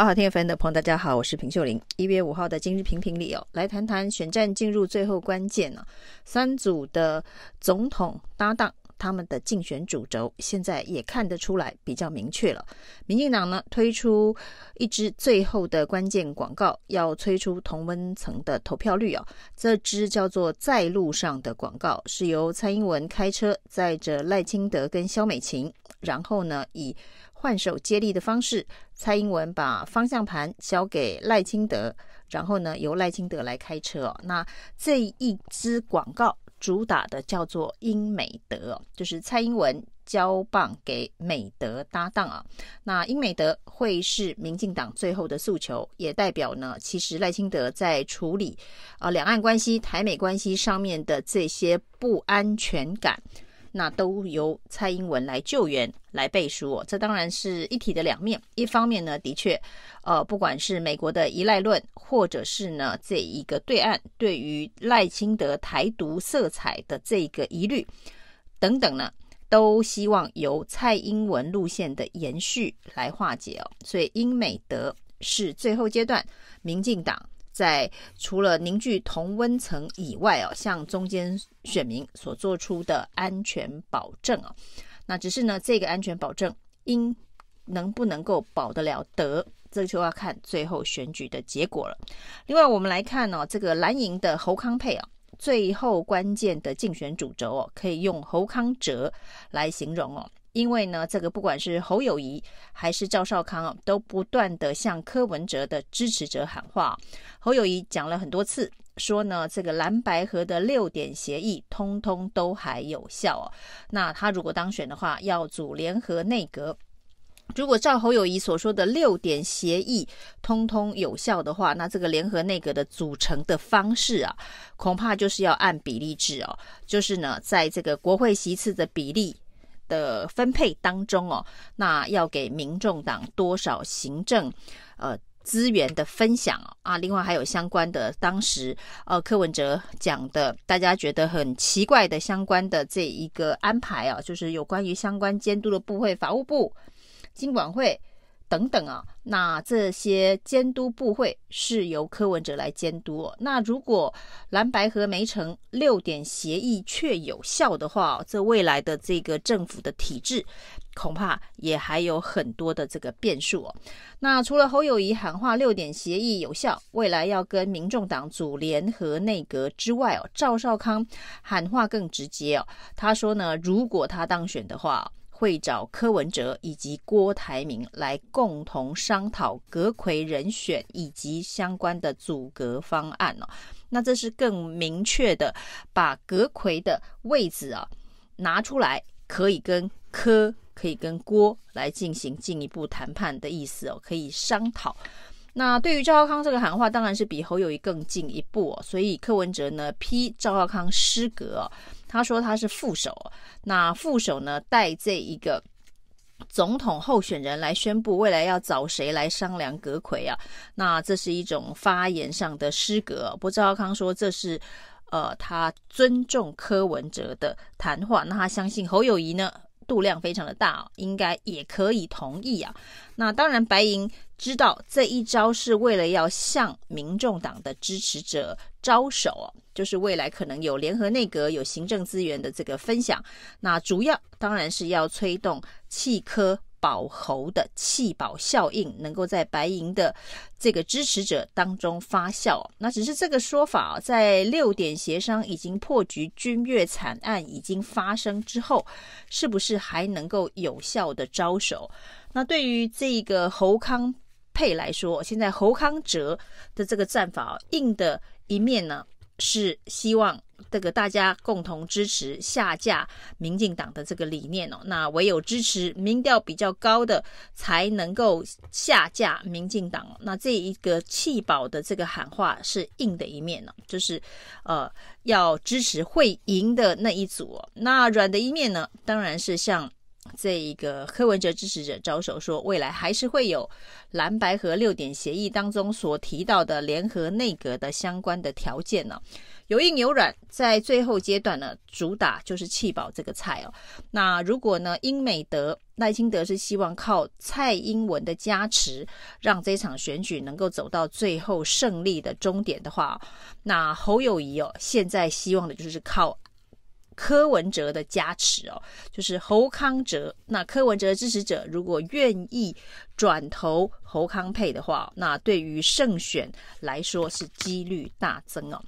好好听 FM 的朋友，大家好，我是平秀玲。一月五号的今日评评里哦，来谈谈选战进入最后关键呢、三组的总统搭档他们的竞选主轴，现在也看得出来比较明确了。民进党呢推出一支最后的关键广告，要催出同温层的投票率哦。这支叫做在路上的广告，是由蔡英文开车载着赖清德跟萧美琴，然后呢以。换手接力的方式，蔡英文把方向盘交给赖清德，然后呢由赖清德来开车。那这一支广告主打的叫做英美德，就是蔡英文交棒给美德搭档啊。那英美德会是民进党最后的诉求，也代表呢，其实赖清德在处理啊两岸关系、台美关系上面的这些不安全感。那都由蔡英文来救援、来背书哦，这当然是一体的两面。一方面呢，的确，呃，不管是美国的依赖论，或者是呢这一个对岸对于赖清德台独色彩的这个疑虑等等呢，都希望由蔡英文路线的延续来化解哦。所以英美德是最后阶段，民进党。在除了凝聚同温层以外哦，向中间选民所做出的安全保证啊，那只是呢，这个安全保证应能不能够保得了得，这就要看最后选举的结果了。另外，我们来看哦，这个蓝营的侯康配啊，最后关键的竞选主轴哦，可以用侯康哲来形容哦。因为呢，这个不管是侯友宜还是赵少康啊，都不断的向柯文哲的支持者喊话。侯友宜讲了很多次，说呢，这个蓝白合的六点协议通通都还有效哦。那他如果当选的话，要组联合内阁。如果照侯友宜所说的六点协议通通有效的话，那这个联合内阁的组成的方式啊，恐怕就是要按比例制哦，就是呢，在这个国会席次的比例。的分配当中哦，那要给民众党多少行政呃资源的分享啊？另外还有相关的当时呃柯文哲讲的，大家觉得很奇怪的相关的这一个安排啊，就是有关于相关监督的部会，法务部、经管会。等等啊，那这些监督部会是由柯文哲来监督。那如果蓝白和没成，六点协议却有效的话，这未来的这个政府的体制恐怕也还有很多的这个变数哦。那除了侯友宜喊话六点协议有效，未来要跟民众党组联合内阁之外哦，赵少康喊话更直接哦，他说呢，如果他当选的话。会找柯文哲以及郭台铭来共同商讨阁揆人选以及相关的组阁方案哦。那这是更明确的把阁揆的位置啊拿出来，可以跟柯、可以跟郭来进行进一步谈判的意思哦，可以商讨。那对于赵少康这个喊话，当然是比侯友谊更进一步哦。所以柯文哲呢批赵少康失格哦。他说他是副手，那副手呢带这一个总统候选人来宣布未来要找谁来商量阁魁啊？那这是一种发言上的失格。不过赵少康说这是呃他尊重柯文哲的谈话，那他相信侯友宜呢度量非常的大，应该也可以同意啊。那当然白银知道这一招是为了要向民众党的支持者招手。就是未来可能有联合内阁、有行政资源的这个分享，那主要当然是要推动弃科保侯的气保效应，能够在白银的这个支持者当中发酵。那只是这个说法，在六点协商已经破局、军越惨案已经发生之后，是不是还能够有效的招手？那对于这个侯康配来说，现在侯康哲的这个战法硬的一面呢？是希望这个大家共同支持下架民进党的这个理念哦，那唯有支持民调比较高的才能够下架民进党。那这一个弃保的这个喊话是硬的一面呢，就是呃要支持会赢的那一组。那软的一面呢，当然是像。这一个柯文哲支持者招手说，未来还是会有蓝白合六点协议当中所提到的联合内阁的相关的条件呢，有硬有软，在最后阶段呢，主打就是弃保这个菜哦。那如果呢，英美德赖清德是希望靠蔡英文的加持，让这场选举能够走到最后胜利的终点的话，那侯友宜哦，现在希望的就是靠。柯文哲的加持哦，就是侯康哲。那柯文哲支持者如果愿意转投侯康配的话，那对于胜选来说是几率大增哦。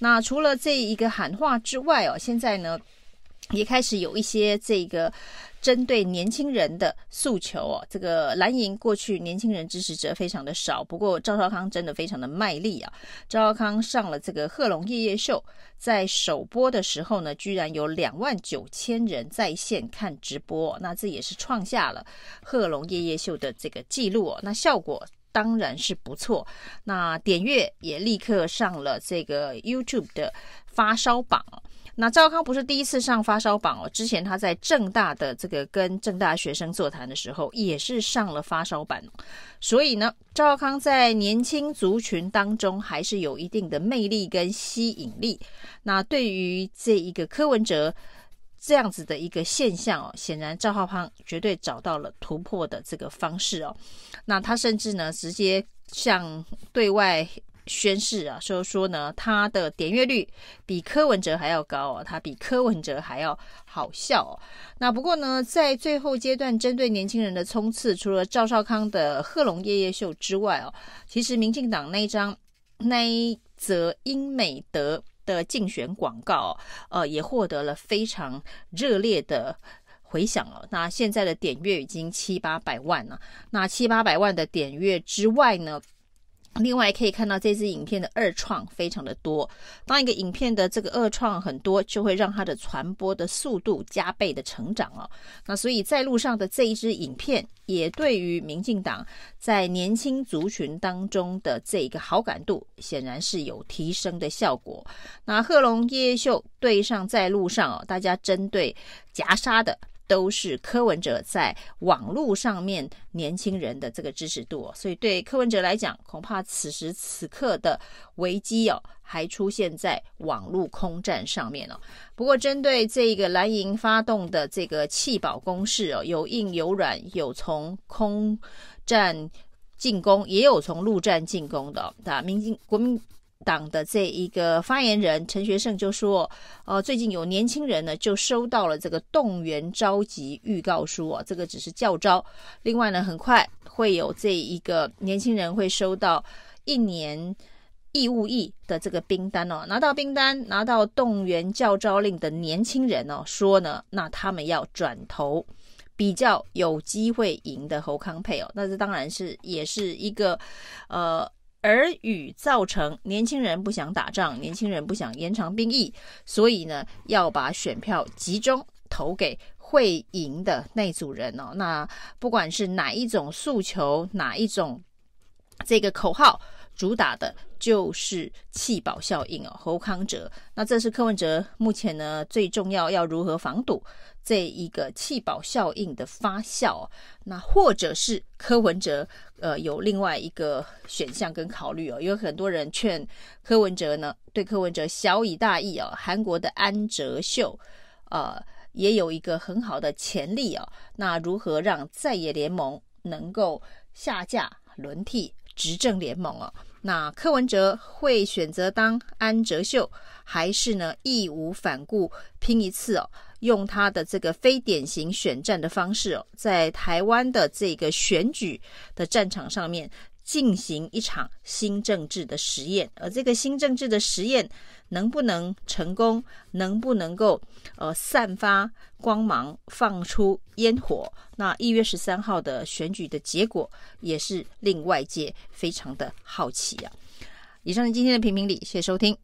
那除了这一个喊话之外哦，现在呢也开始有一些这个。针对年轻人的诉求哦，这个蓝营过去年轻人支持者非常的少，不过赵少康真的非常的卖力啊！赵少康上了这个贺龙夜夜秀，在首播的时候呢，居然有两万九千人在线看直播，那这也是创下了贺龙夜夜秀的这个记录哦。那效果当然是不错，那点阅也立刻上了这个 YouTube 的发烧榜。那赵康不是第一次上发烧榜哦，之前他在正大的这个跟正大学生座谈的时候，也是上了发烧榜。所以呢，赵康在年轻族群当中还是有一定的魅力跟吸引力。那对于这一个柯文哲这样子的一个现象哦，显然赵浩康绝对找到了突破的这个方式哦。那他甚至呢，直接向对外。宣誓啊，说说呢，他的点阅率比柯文哲还要高哦，他比柯文哲还要好笑哦。那不过呢，在最后阶段针对年轻人的冲刺，除了赵少康的贺龙夜夜秀之外哦，其实民进党那一张那一则英美德的竞选广告，呃，也获得了非常热烈的回响哦。那现在的点阅已经七八百万了，那七八百万的点阅之外呢，另外可以看到这支影片的二创非常的多，当一个影片的这个二创很多，就会让它的传播的速度加倍的成长哦。那所以在路上的这一支影片，也对于民进党在年轻族群当中的这个好感度，显然是有提升的效果。那贺龙夜夜秀对上在路上哦，大家针对夹杀的。都是柯文哲在网络上面年轻人的这个支持度，所以对柯文哲来讲，恐怕此时此刻的危机哦，还出现在网络空战上面哦。不过，针对这个蓝营发动的这个弃保攻势哦，有硬有软，有从空战进攻，也有从陆战进攻的。啊，民进国民。党的这一个发言人陈学圣就说：“呃，最近有年轻人呢，就收到了这个动员召集预告书啊，这个只是教招。另外呢，很快会有这一个年轻人会收到一年义务役的这个兵单哦。拿到兵单，拿到动员教招令的年轻人哦，说呢，那他们要转投比较有机会赢的侯康配哦。那这当然是也是一个呃。”而与造成年轻人不想打仗，年轻人不想延长兵役，所以呢，要把选票集中投给会赢的那组人哦。那不管是哪一种诉求，哪一种这个口号，主打的就是弃保效应哦。侯康哲，那这是柯文哲目前呢最重要要如何防堵。这一个弃保效应的发酵，那或者是柯文哲呃有另外一个选项跟考虑哦，有很多人劝柯文哲呢，对柯文哲晓以大义哦，韩国的安哲秀呃也有一个很好的潜力哦，那如何让在野联盟能够下架轮替执政联盟哦？那柯文哲会选择当安哲秀，还是呢义无反顾拼一次哦？用他的这个非典型选战的方式哦，在台湾的这个选举的战场上面进行一场新政治的实验，而这个新政治的实验能不能成功，能不能够呃散发光芒，放出烟火？那一月十三号的选举的结果也是令外界非常的好奇啊！以上是今天的评评理，谢谢收听。